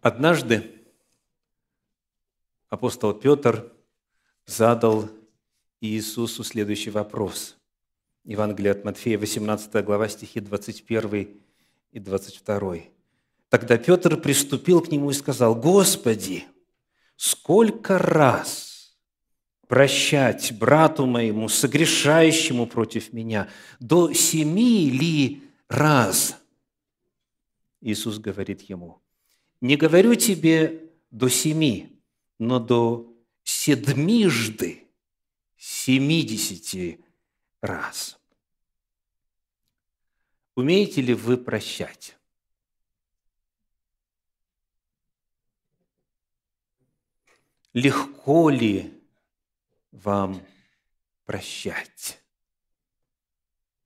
Однажды апостол Петр задал Иисусу следующий вопрос. Евангелие от Матфея, 18 глава, стихи 21 и 22. Тогда Петр приступил к нему и сказал, «Господи, сколько раз прощать брату моему, согрешающему против меня, до семи ли раз?» Иисус говорит ему, не говорю тебе до семи, но до седмижды семидесяти раз. Умеете ли вы прощать? Легко ли вам прощать?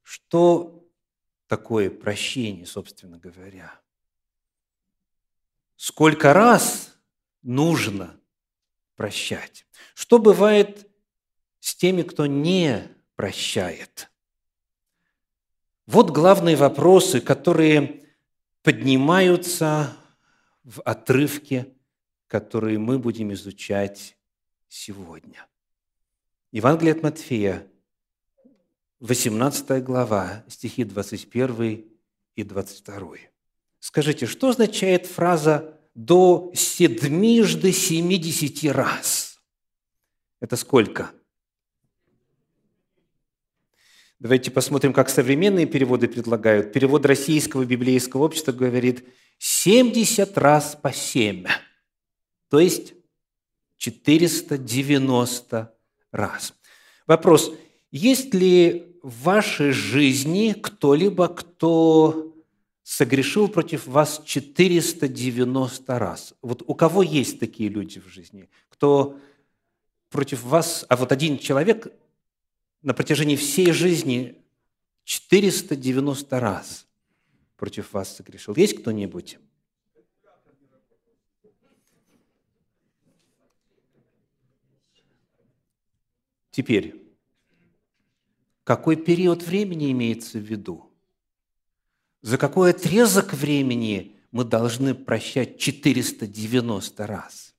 Что такое прощение, собственно говоря? Сколько раз нужно прощать. Что бывает с теми, кто не прощает? Вот главные вопросы, которые поднимаются в отрывке, которые мы будем изучать сегодня. Евангелие от Матфея, 18 глава, стихи 21 и 22. Скажите, что означает фраза «до седмижды семидесяти раз»? Это сколько? Давайте посмотрим, как современные переводы предлагают. Перевод Российского библейского общества говорит 70 раз по 7, то есть 490 раз. Вопрос, есть ли в вашей жизни кто-либо, кто согрешил против вас 490 раз. Вот у кого есть такие люди в жизни, кто против вас, а вот один человек на протяжении всей жизни 490 раз против вас согрешил. Есть кто-нибудь? Теперь, какой период времени имеется в виду? За какой отрезок времени мы должны прощать 490 раз?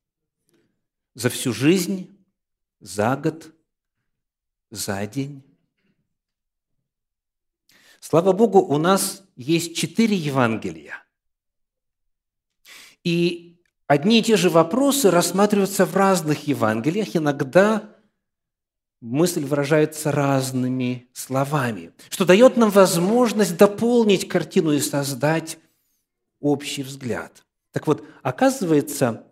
За всю жизнь, за год, за день? Слава Богу, у нас есть четыре Евангелия. И одни и те же вопросы рассматриваются в разных Евангелиях, иногда мысль выражается разными словами, что дает нам возможность дополнить картину и создать общий взгляд. Так вот, оказывается,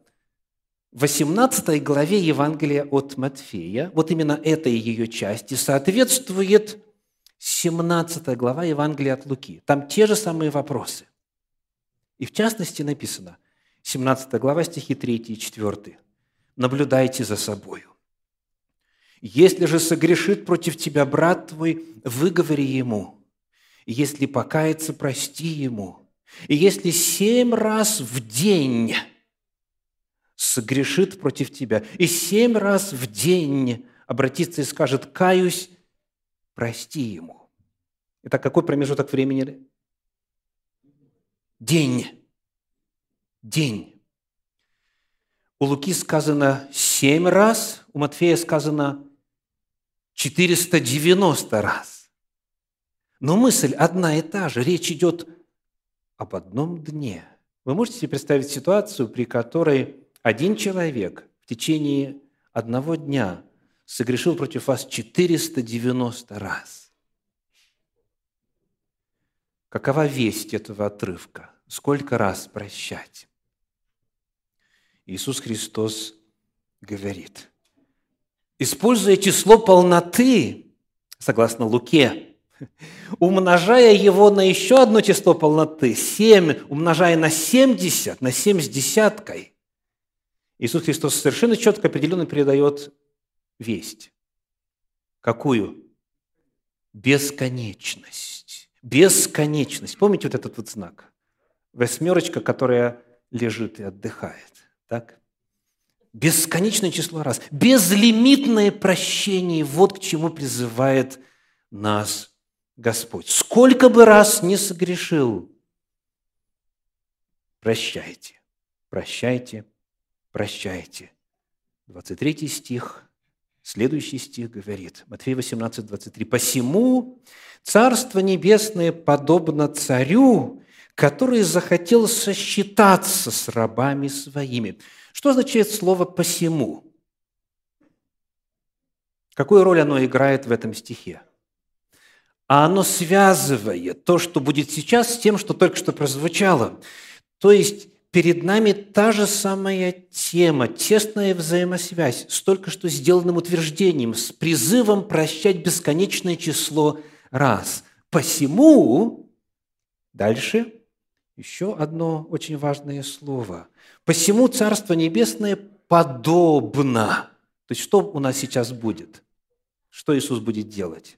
в 18 главе Евангелия от Матфея, вот именно этой ее части, соответствует 17 глава Евангелия от Луки. Там те же самые вопросы. И в частности написано, 17 глава, стихи 3 и 4. «Наблюдайте за собою, если же согрешит против тебя брат твой, выговори ему. Если покается, прости ему. И если семь раз в день согрешит против тебя, и семь раз в день обратится и скажет «каюсь», прости ему. Это какой промежуток времени? День. День. У Луки сказано семь раз, у Матфея сказано 490 раз. Но мысль одна и та же. Речь идет об одном дне. Вы можете себе представить ситуацию, при которой один человек в течение одного дня согрешил против вас 490 раз. Какова весть этого отрывка? Сколько раз прощать? Иисус Христос говорит – используя число полноты, согласно Луке, умножая его на еще одно число полноты, 7, умножая на 70, на 7 с десяткой, Иисус Христос совершенно четко, определенно передает весть. Какую? Бесконечность. Бесконечность. Помните вот этот вот знак? Восьмерочка, которая лежит и отдыхает. Так? Бесконечное число раз. Безлимитное прощение. Вот к чему призывает нас Господь. Сколько бы раз не согрешил, прощайте. прощайте, прощайте. 23 стих, следующий стих говорит, Матфея 18, 23. «Посему Царство Небесное подобно царю, который захотел сосчитаться с рабами своими». Что означает слово «посему»? Какую роль оно играет в этом стихе? А оно связывает то, что будет сейчас, с тем, что только что прозвучало. То есть перед нами та же самая тема, тесная взаимосвязь с только что сделанным утверждением, с призывом прощать бесконечное число раз. Посему, дальше еще одно очень важное слово. Посему Царство Небесное подобно. То есть что у нас сейчас будет? Что Иисус будет делать?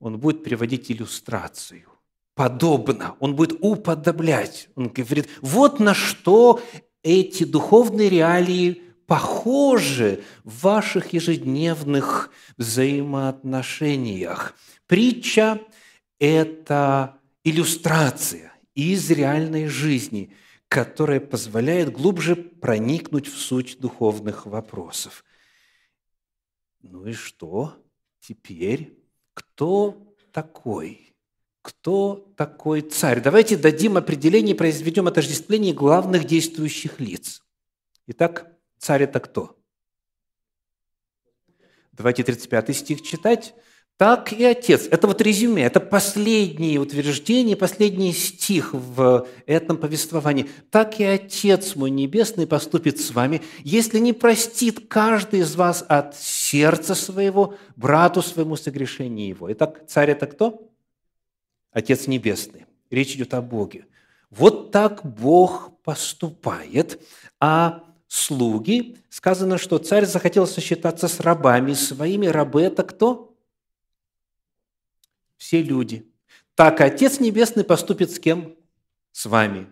Он будет приводить иллюстрацию. Подобно. Он будет уподоблять. Он говорит, вот на что эти духовные реалии похожи в ваших ежедневных взаимоотношениях. Притча – это иллюстрация из реальной жизни, которая позволяет глубже проникнуть в суть духовных вопросов. Ну и что теперь? Кто такой? Кто такой царь? Давайте дадим определение, произведем отождествление главных действующих лиц. Итак, царь – это кто? Давайте 35 стих читать так и Отец. Это вот резюме, это последнее утверждение, последний стих в этом повествовании. Так и Отец мой Небесный поступит с вами, если не простит каждый из вас от сердца своего, брату своему согрешение его. Итак, царь это кто? Отец Небесный. Речь идет о Боге. Вот так Бог поступает, а слуги, сказано, что царь захотел сосчитаться с рабами своими. Рабы – это кто? Все люди. Так Отец Небесный поступит с кем? С вами,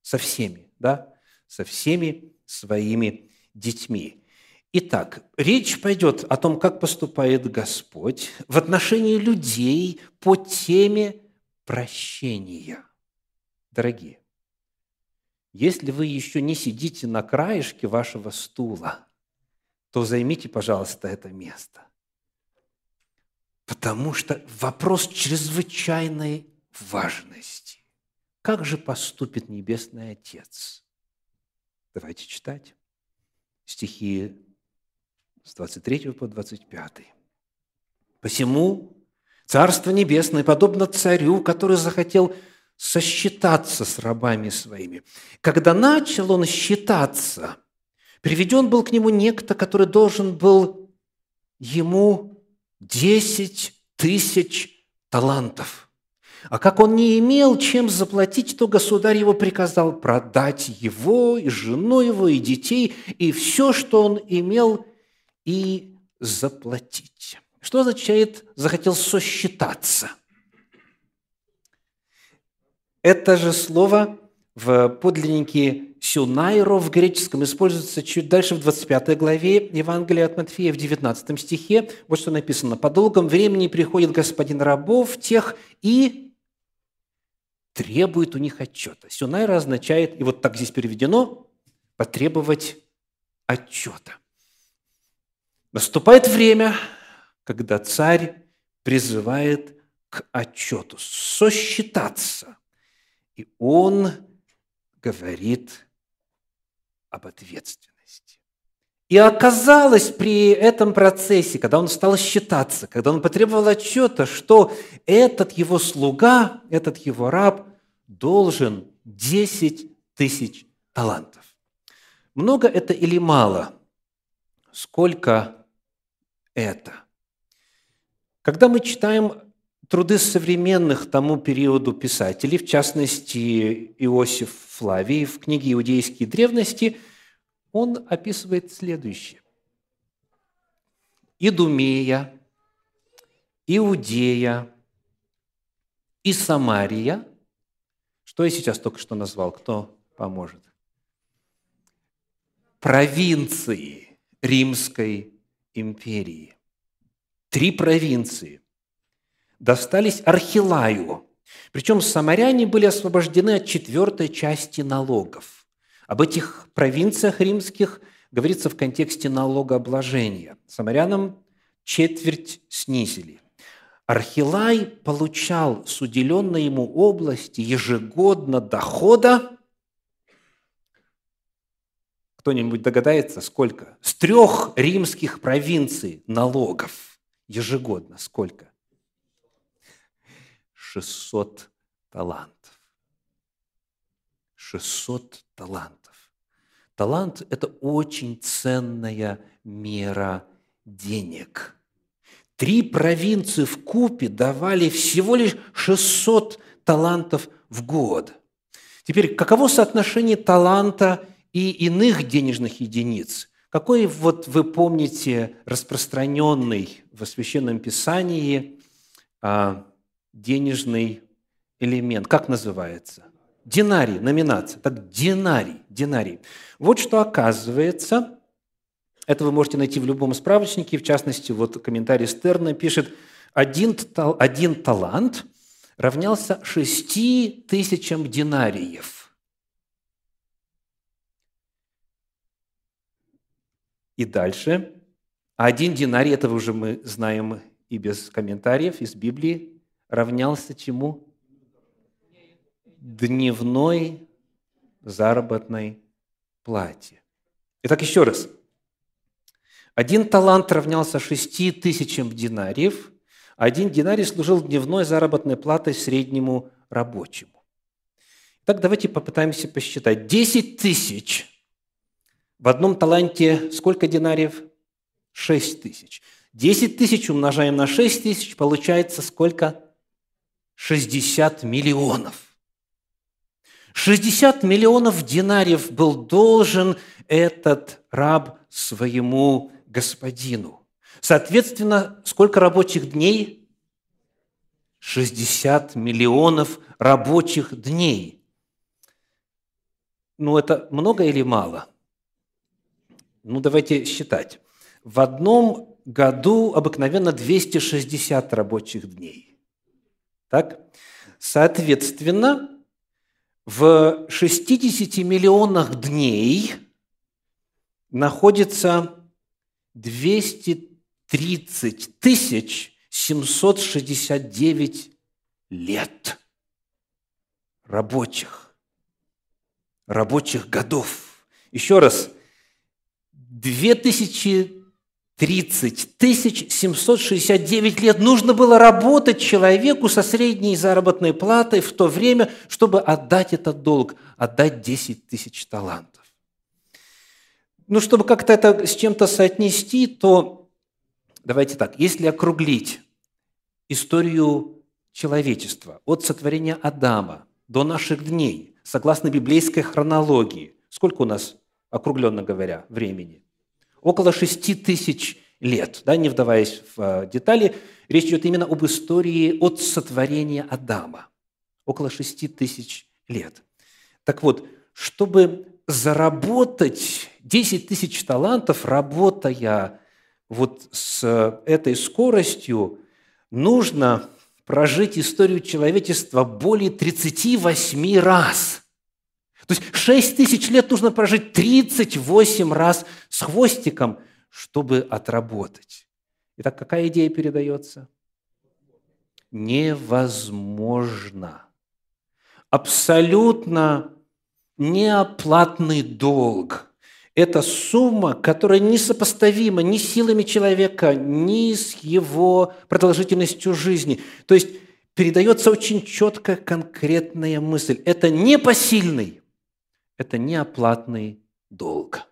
со всеми, да? Со всеми своими детьми. Итак, речь пойдет о том, как поступает Господь в отношении людей по теме прощения. Дорогие, если вы еще не сидите на краешке вашего стула, то займите, пожалуйста, это место. Потому что вопрос чрезвычайной важности. Как же поступит Небесный Отец? Давайте читать стихи с 23 по 25. «Посему Царство Небесное подобно царю, который захотел сосчитаться с рабами своими. Когда начал он считаться, приведен был к нему некто, который должен был ему Десять тысяч талантов. А как он не имел чем заплатить, то государь его приказал продать его, и жену его, и детей, и все, что он имел, и заплатить. Что означает «захотел сосчитаться»? Это же слово в подлиннике «сюнайро» в греческом используется чуть дальше в 25 главе Евангелия от Матфея в 19 стихе. Вот что написано. «По долгом времени приходит господин рабов тех и требует у них отчета». «Сюнайро» означает, и вот так здесь переведено, потребовать отчета. Наступает время, когда царь призывает к отчету, сосчитаться. И он говорит об ответственности. И оказалось при этом процессе, когда он стал считаться, когда он потребовал отчета, что этот его слуга, этот его раб должен 10 тысяч талантов. Много это или мало? Сколько это? Когда мы читаем труды современных тому периоду писателей, в частности Иосиф Флавий в книге «Иудейские древности», он описывает следующее. Идумея, Иудея и Самария. Что я сейчас только что назвал? Кто поможет? Провинции Римской империи. Три провинции достались Архилаю, Причем самаряне были освобождены от четвертой части налогов. Об этих провинциях римских говорится в контексте налогообложения. Самарянам четверть снизили. Архилай получал с уделенной ему области ежегодно дохода кто-нибудь догадается, сколько? С трех римских провинций налогов ежегодно. Сколько? 600 талантов. 600 талантов. Талант – это очень ценная мера денег. Три провинции в купе давали всего лишь 600 талантов в год. Теперь, каково соотношение таланта и иных денежных единиц. Какой вот вы помните распространенный в Священном Писании а, денежный элемент? Как называется? Динарий, номинация. Так, динарий, динарий. Вот что оказывается, это вы можете найти в любом справочнике, в частности, вот комментарий Стерна пишет, один, один талант равнялся шести тысячам динариев – И дальше. Один динарий, этого уже мы знаем и без комментариев, из Библии, равнялся чему? Дневной заработной плате. Итак, еще раз. Один талант равнялся шести тысячам динариев, один динарий служил дневной заработной платой среднему рабочему. Так давайте попытаемся посчитать. Десять тысяч в одном таланте сколько динариев? Шесть тысяч. Десять тысяч умножаем на шесть тысяч, получается сколько? Шестьдесят миллионов. Шестьдесят миллионов динариев был должен этот раб своему господину. Соответственно, сколько рабочих дней? 60 миллионов рабочих дней. Ну, это много или мало? Ну, давайте считать. В одном году обыкновенно 260 рабочих дней. Так? Соответственно, в 60 миллионах дней находится 230 тысяч 769 лет рабочих, рабочих годов. Еще раз, 2000 30 769 лет. Нужно было работать человеку со средней заработной платой в то время, чтобы отдать этот долг, отдать 10 тысяч талантов. Ну, чтобы как-то это с чем-то соотнести, то давайте так, если округлить историю человечества от сотворения Адама до наших дней, согласно библейской хронологии, сколько у нас, округленно говоря, времени – около шести тысяч лет. Да, не вдаваясь в э, детали, речь идет именно об истории от сотворения Адама. Около шести тысяч лет. Так вот, чтобы заработать 10 тысяч талантов, работая вот с этой скоростью, нужно прожить историю человечества более 38 раз – то есть 6 тысяч лет нужно прожить 38 раз с хвостиком, чтобы отработать. Итак, какая идея передается? Невозможно. Абсолютно неоплатный долг. Это сумма, которая несопоставима ни силами человека, ни с его продолжительностью жизни. То есть передается очень четкая, конкретная мысль. Это непосильный, это неоплатный долг.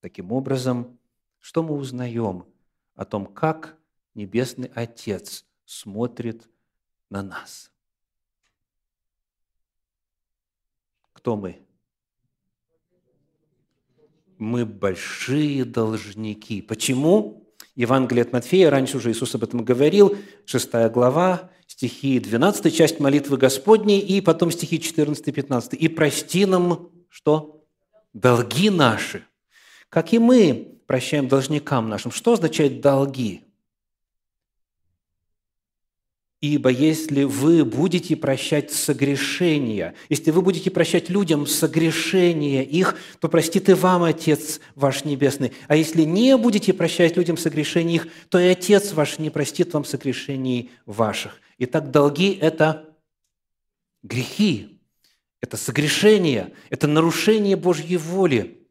Таким образом, что мы узнаем о том, как Небесный Отец смотрит на нас? Кто мы? Мы большие должники. Почему? Евангелие от Матфея, раньше уже Иисус об этом говорил, 6 глава, стихи 12, часть молитвы Господней, и потом стихи 14 15. «И прости нам, что? Долги наши, как и мы прощаем должникам нашим». Что означает «долги»? Ибо если вы будете прощать согрешения, если вы будете прощать людям согрешения их, то простит и вам Отец ваш Небесный. А если не будете прощать людям согрешения их, то и Отец ваш не простит вам согрешений ваших. Итак, долги – это грехи, это согрешение, это нарушение Божьей воли.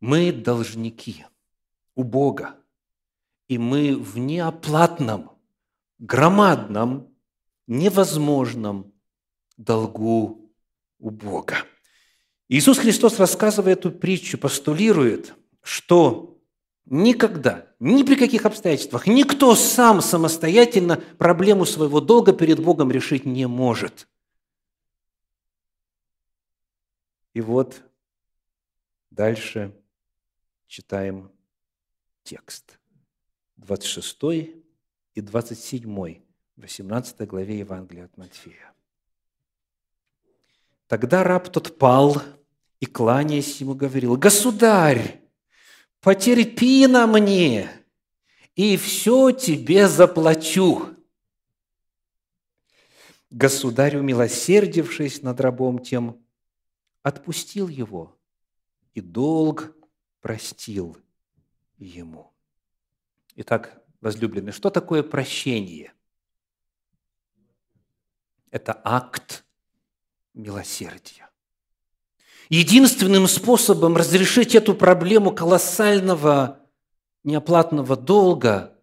Мы должники у Бога, и мы в неоплатном – громадном, невозможном долгу у Бога. Иисус Христос, рассказывая эту притчу, постулирует, что никогда, ни при каких обстоятельствах, никто сам самостоятельно проблему своего долга перед Богом решить не может. И вот дальше читаем текст. 26 и 27, 18 главе Евангелия от Матфея. Тогда раб тот пал и, кланяясь ему, говорил, «Государь, потерпи на мне, и все тебе заплачу». Государь, умилосердившись над рабом тем, отпустил его, и долг простил ему. Итак, возлюбленные, что такое прощение? Это акт милосердия. Единственным способом разрешить эту проблему колоссального неоплатного долга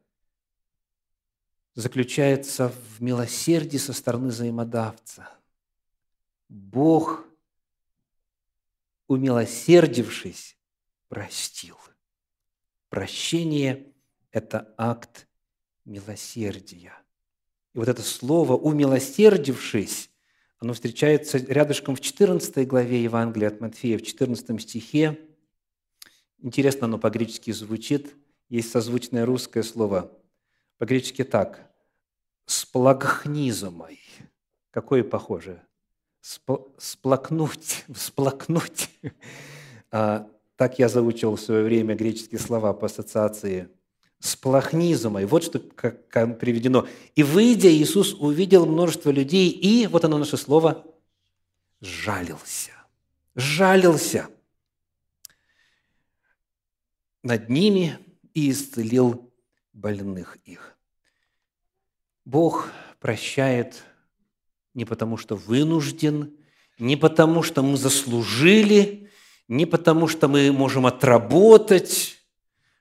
заключается в милосердии со стороны взаимодавца. Бог, умилосердившись, простил. Прощение это акт милосердия. И вот это слово «умилосердившись», оно встречается рядышком в 14 главе Евангелия от Матфея, в 14 стихе. Интересно оно по-гречески звучит. Есть созвучное русское слово. По-гречески так. «Сплагхнизомой». Какое похоже? Сплакнуть, всплакнуть. А, так я заучил в свое время греческие слова по ассоциации – с плахнизмой. Вот что как приведено. «И выйдя, Иисус увидел множество людей, и, вот оно наше слово, жалился». Жалился над ними и исцелил больных их. Бог прощает не потому, что вынужден, не потому, что мы заслужили, не потому, что мы можем отработать,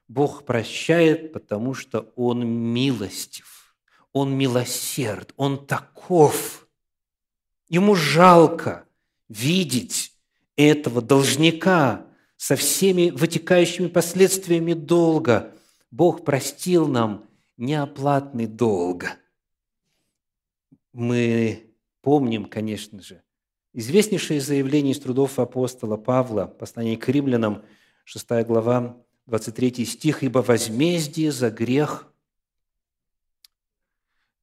Бог прощает, потому что Он милостив, Он милосерд, Он таков. Ему жалко видеть этого должника со всеми вытекающими последствиями долга. Бог простил нам неоплатный долг. Мы помним, конечно же, известнейшее заявление из трудов апостола Павла, послание к римлянам, 6 глава, 23 стих, «Ибо возмездие за грех...»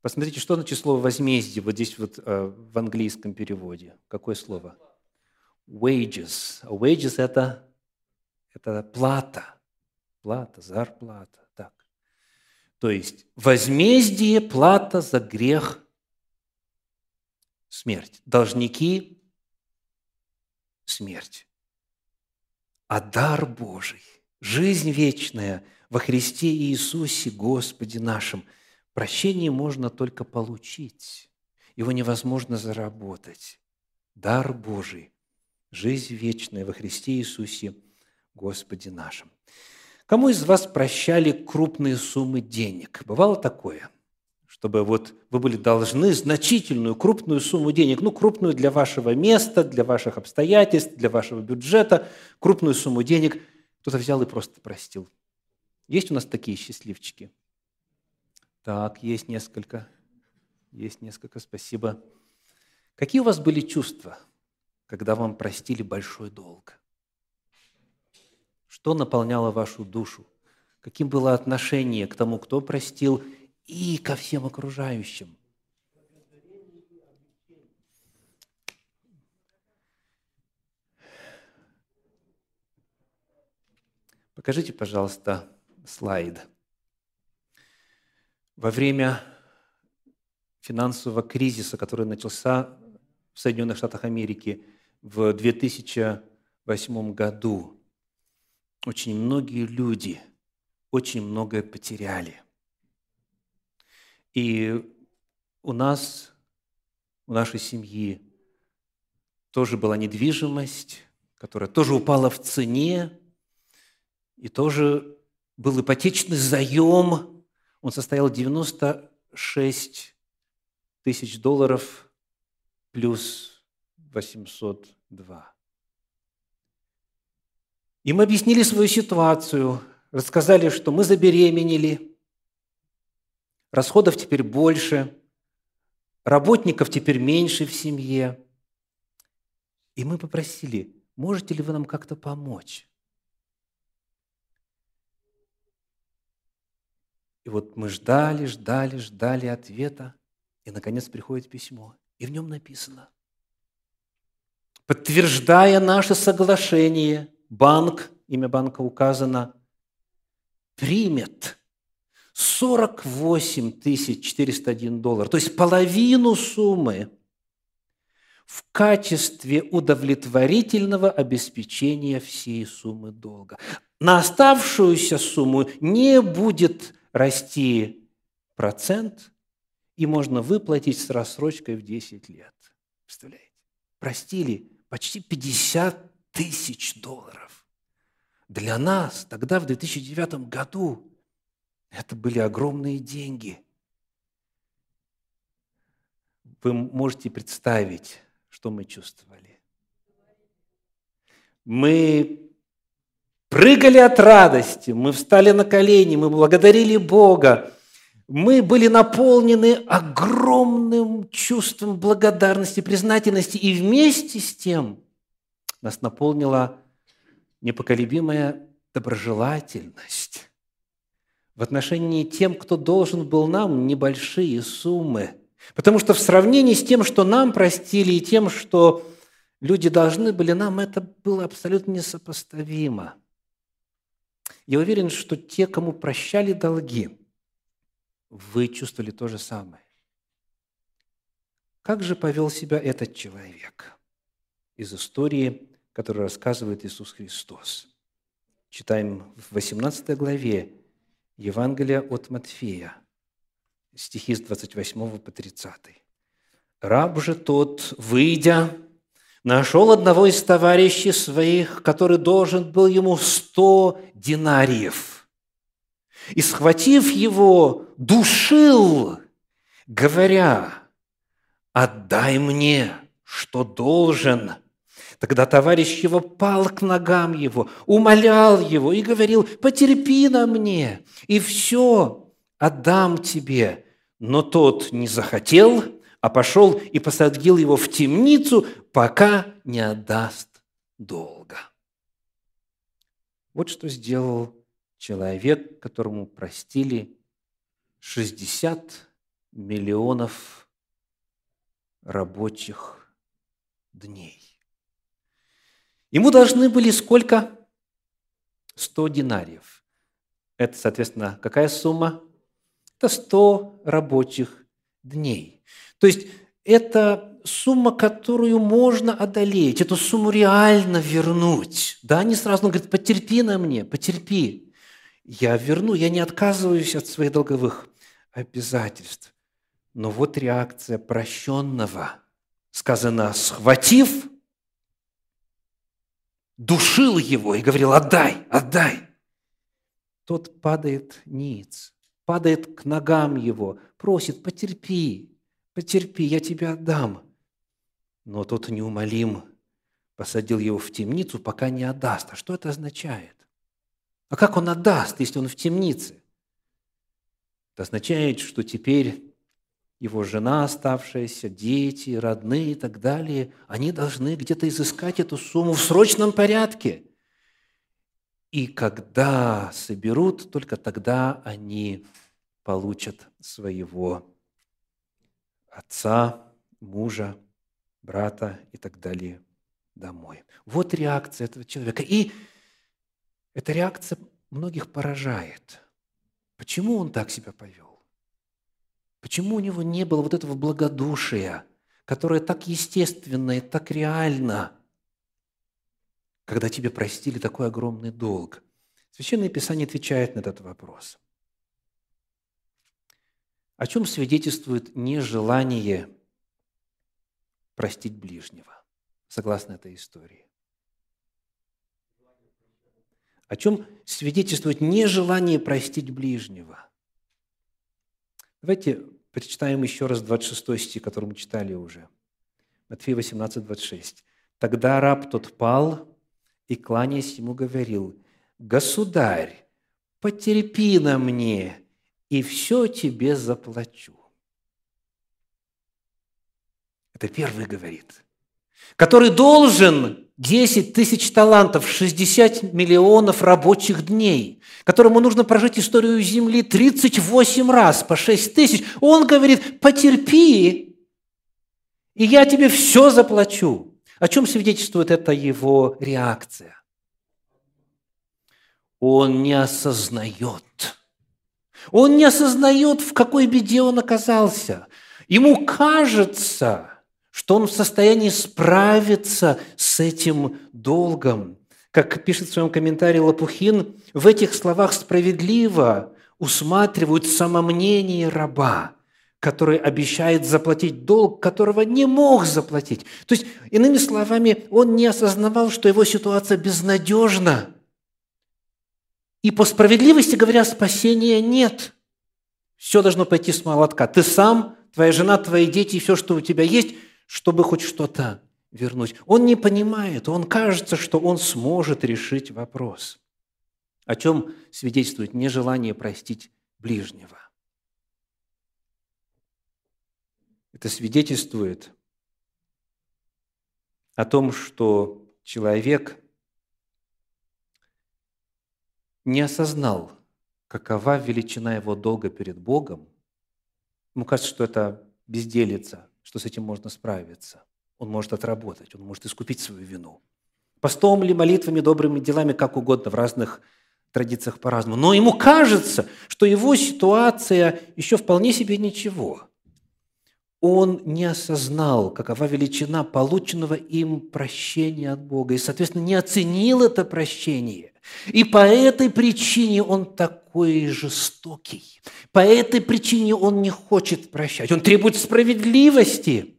Посмотрите, что значит слово «возмездие» вот здесь вот э, в английском переводе. Какое слово? Wages. А wages – это, это плата. Плата, зарплата. Так. То есть возмездие, плата за грех – смерть. Должники – смерть. А дар Божий жизнь вечная во Христе Иисусе Господе нашим. Прощение можно только получить, его невозможно заработать. Дар Божий, жизнь вечная во Христе Иисусе Господе нашим. Кому из вас прощали крупные суммы денег? Бывало такое? Чтобы вот вы были должны значительную, крупную сумму денег, ну, крупную для вашего места, для ваших обстоятельств, для вашего бюджета, крупную сумму денег – кто-то взял и просто простил. Есть у нас такие счастливчики? Так, есть несколько. Есть несколько, спасибо. Какие у вас были чувства, когда вам простили большой долг? Что наполняло вашу душу? Каким было отношение к тому, кто простил, и ко всем окружающим? Покажите, пожалуйста, слайд. Во время финансового кризиса, который начался в Соединенных Штатах Америки в 2008 году, очень многие люди очень многое потеряли. И у нас, у нашей семьи тоже была недвижимость, которая тоже упала в цене, и тоже был ипотечный заем. Он состоял 96 тысяч долларов плюс 802. Им объяснили свою ситуацию, рассказали, что мы забеременели, расходов теперь больше, работников теперь меньше в семье. И мы попросили, можете ли вы нам как-то помочь? И вот мы ждали, ждали, ждали ответа, и, наконец, приходит письмо, и в нем написано, подтверждая наше соглашение, банк, имя банка указано, примет 48 401 доллар, то есть половину суммы в качестве удовлетворительного обеспечения всей суммы долга. На оставшуюся сумму не будет расти процент, и можно выплатить с рассрочкой в 10 лет. Представляете? Простили почти 50 тысяч долларов. Для нас тогда, в 2009 году, это были огромные деньги. Вы можете представить, что мы чувствовали. Мы прыгали от радости, мы встали на колени, мы благодарили Бога, мы были наполнены огромным чувством благодарности, признательности, и вместе с тем нас наполнила непоколебимая доброжелательность в отношении тем, кто должен был нам небольшие суммы. Потому что в сравнении с тем, что нам простили, и тем, что люди должны были нам, это было абсолютно несопоставимо. Я уверен, что те, кому прощали долги, вы чувствовали то же самое. Как же повел себя этот человек из истории, которую рассказывает Иисус Христос? Читаем в 18 главе Евангелия от Матфея, стихи с 28 по 30. «Раб же тот, выйдя, нашел одного из товарищей своих, который должен был ему сто динариев. И, схватив его, душил, говоря, «Отдай мне, что должен». Тогда товарищ его пал к ногам его, умолял его и говорил, «Потерпи на мне, и все отдам тебе». Но тот не захотел, а пошел и посадил его в темницу, пока не отдаст долга. Вот что сделал человек, которому простили 60 миллионов рабочих дней. Ему должны были сколько? 100 динариев. Это, соответственно, какая сумма? Это 100 рабочих дней. То есть это сумма, которую можно одолеть, эту сумму реально вернуть. Да, не сразу он говорит, потерпи на мне, потерпи. Я верну, я не отказываюсь от своих долговых обязательств. Но вот реакция прощенного. Сказано, схватив, душил его и говорил, отдай, отдай. Тот падает ниц, падает к ногам его, просит, потерпи, потерпи, я тебя отдам. Но тот неумолим посадил его в темницу, пока не отдаст. А что это означает? А как он отдаст, если он в темнице? Это означает, что теперь его жена оставшаяся, дети, родные и так далее, они должны где-то изыскать эту сумму в срочном порядке. И когда соберут, только тогда они получат своего отца, мужа, брата и так далее домой. Вот реакция этого человека. И эта реакция многих поражает. Почему он так себя повел? Почему у него не было вот этого благодушия, которое так естественно и так реально, когда тебе простили такой огромный долг? Священное Писание отвечает на этот вопрос. О чем свидетельствует нежелание простить ближнего, согласно этой истории? О чем свидетельствует нежелание простить ближнего? Давайте прочитаем еще раз 26 стих, который мы читали уже. Матфея 18, 26. «Тогда раб тот пал и, кланяясь ему, говорил, «Государь, потерпи на мне, и все тебе заплачу». Это первый говорит, который должен 10 тысяч талантов, 60 миллионов рабочих дней, которому нужно прожить историю Земли 38 раз по 6 тысяч, он говорит, потерпи, и я тебе все заплачу. О чем свидетельствует эта его реакция? Он не осознает. Он не осознает, в какой беде он оказался. Ему кажется, что он в состоянии справиться с этим долгом. Как пишет в своем комментарии Лопухин, в этих словах справедливо усматривают самомнение раба, который обещает заплатить долг, которого не мог заплатить. То есть, иными словами, он не осознавал, что его ситуация безнадежна. И по справедливости говоря, спасения нет. Все должно пойти с молотка. Ты сам, твоя жена, твои дети, все, что у тебя есть, чтобы хоть что-то вернуть. Он не понимает, он кажется, что он сможет решить вопрос. О чем свидетельствует нежелание простить ближнего. Это свидетельствует о том, что человек не осознал, какова величина его долга перед Богом. Ему кажется, что это безделица, что с этим можно справиться. Он может отработать, он может искупить свою вину. Постом ли, молитвами, добрыми делами, как угодно, в разных традициях по-разному. Но ему кажется, что его ситуация еще вполне себе ничего. Он не осознал, какова величина полученного им прощения от Бога, и, соответственно, не оценил это прощение. И по этой причине он такой жестокий. По этой причине он не хочет прощать. Он требует справедливости.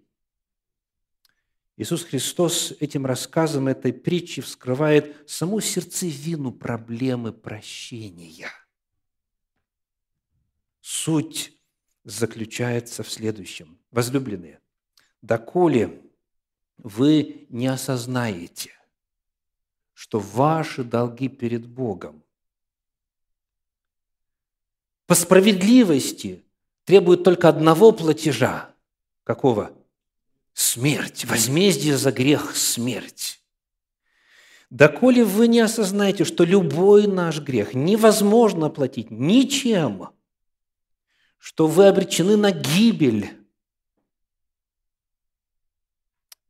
Иисус Христос этим рассказом, этой притчи вскрывает саму сердцевину проблемы прощения. Суть заключается в следующем. Возлюбленные, доколе вы не осознаете, что ваши долги перед Богом по справедливости требуют только одного платежа. Какого? Смерть. Возмездие за грех – смерть. Доколе вы не осознаете, что любой наш грех невозможно оплатить ничем, что вы обречены на гибель,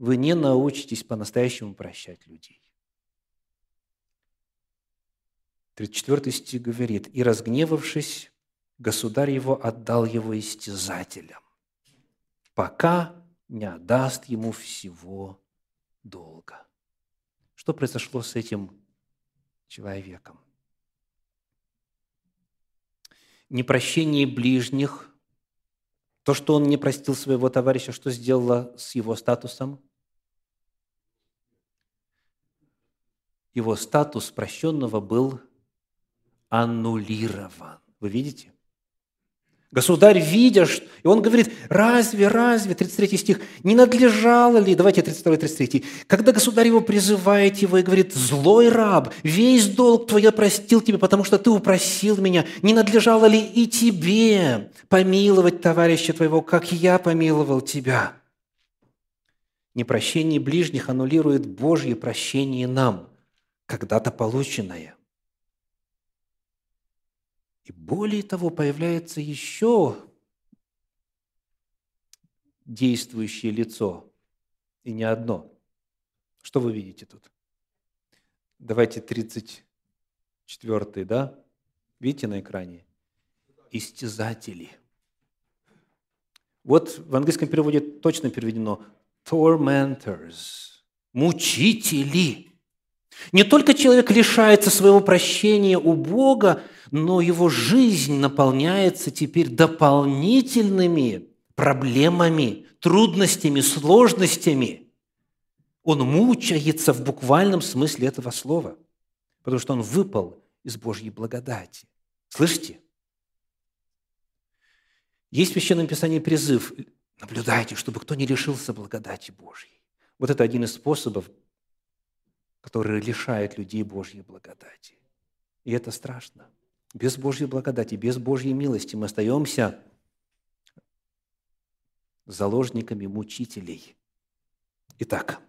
вы не научитесь по-настоящему прощать людей. 34 стих говорит, «И разгневавшись, государь его отдал его истязателям, пока не отдаст ему всего долга». Что произошло с этим человеком? Непрощение ближних, то, что он не простил своего товарища, что сделало с его статусом? Его статус прощенного был аннулирован. Вы видите? Государь, видя, и он говорит, разве, разве, 33 стих, не надлежало ли, давайте 32 33, когда государь его призывает его и говорит, злой раб, весь долг твой я простил тебе, потому что ты упросил меня, не надлежало ли и тебе помиловать товарища твоего, как я помиловал тебя? Непрощение ближних аннулирует Божье прощение нам, когда-то полученное. И более того, появляется еще действующее лицо, и не одно. Что вы видите тут? Давайте 34 да? Видите на экране? Истязатели. Вот в английском переводе точно переведено tormentors, мучители. Не только человек лишается своего прощения у Бога, но его жизнь наполняется теперь дополнительными проблемами, трудностями, сложностями. Он мучается в буквальном смысле этого слова, потому что он выпал из Божьей благодати. Слышите? Есть в Священном Писании призыв «Наблюдайте, чтобы кто не лишился благодати Божьей». Вот это один из способов, который лишает людей Божьей благодати. И это страшно. Без Божьей благодати, без Божьей милости мы остаемся заложниками мучителей. Итак,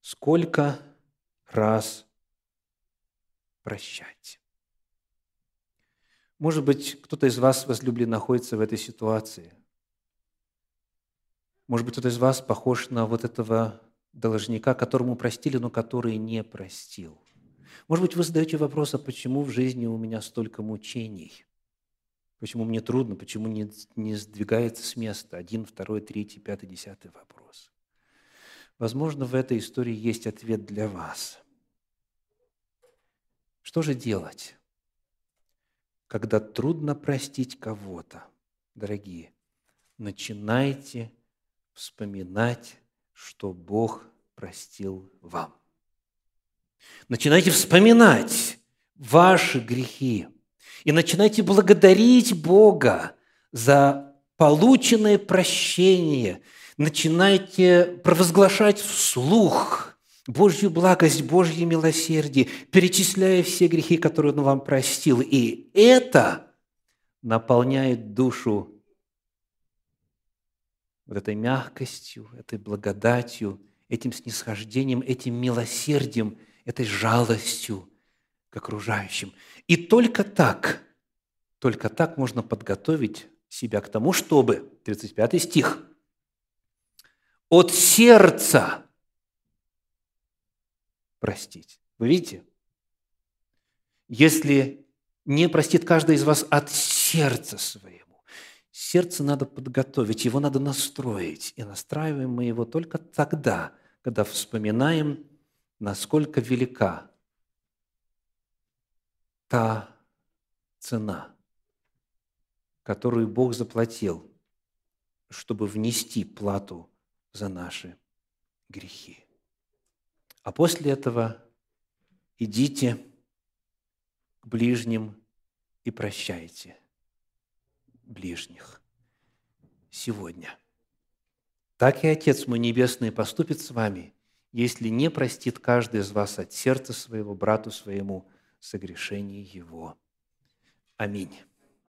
сколько раз прощать? Может быть, кто-то из вас, возлюблен, находится в этой ситуации. Может быть, кто-то из вас похож на вот этого должника, которому простили, но который не простил. Может быть, вы задаете вопрос, а почему в жизни у меня столько мучений? Почему мне трудно, почему не, не сдвигается с места один, второй, третий, пятый, десятый вопрос? Возможно, в этой истории есть ответ для вас. Что же делать? когда трудно простить кого-то, дорогие, начинайте вспоминать, что Бог простил вам. Начинайте вспоминать ваши грехи и начинайте благодарить Бога за полученное прощение. Начинайте провозглашать вслух – Божью благость, Божье милосердие, перечисляя все грехи, которые Он вам простил. И это наполняет душу вот этой мягкостью, этой благодатью, этим снисхождением, этим милосердием, этой жалостью к окружающим. И только так, только так можно подготовить себя к тому, чтобы, 35 стих, от сердца простить. Вы видите? Если не простит каждый из вас от сердца своему, сердце надо подготовить, его надо настроить. И настраиваем мы его только тогда, когда вспоминаем, насколько велика та цена, которую Бог заплатил, чтобы внести плату за наши грехи. А после этого идите к ближним и прощайте ближних сегодня. Так и Отец мой Небесный поступит с вами, если не простит каждый из вас от сердца своего брату своему согрешение его. Аминь.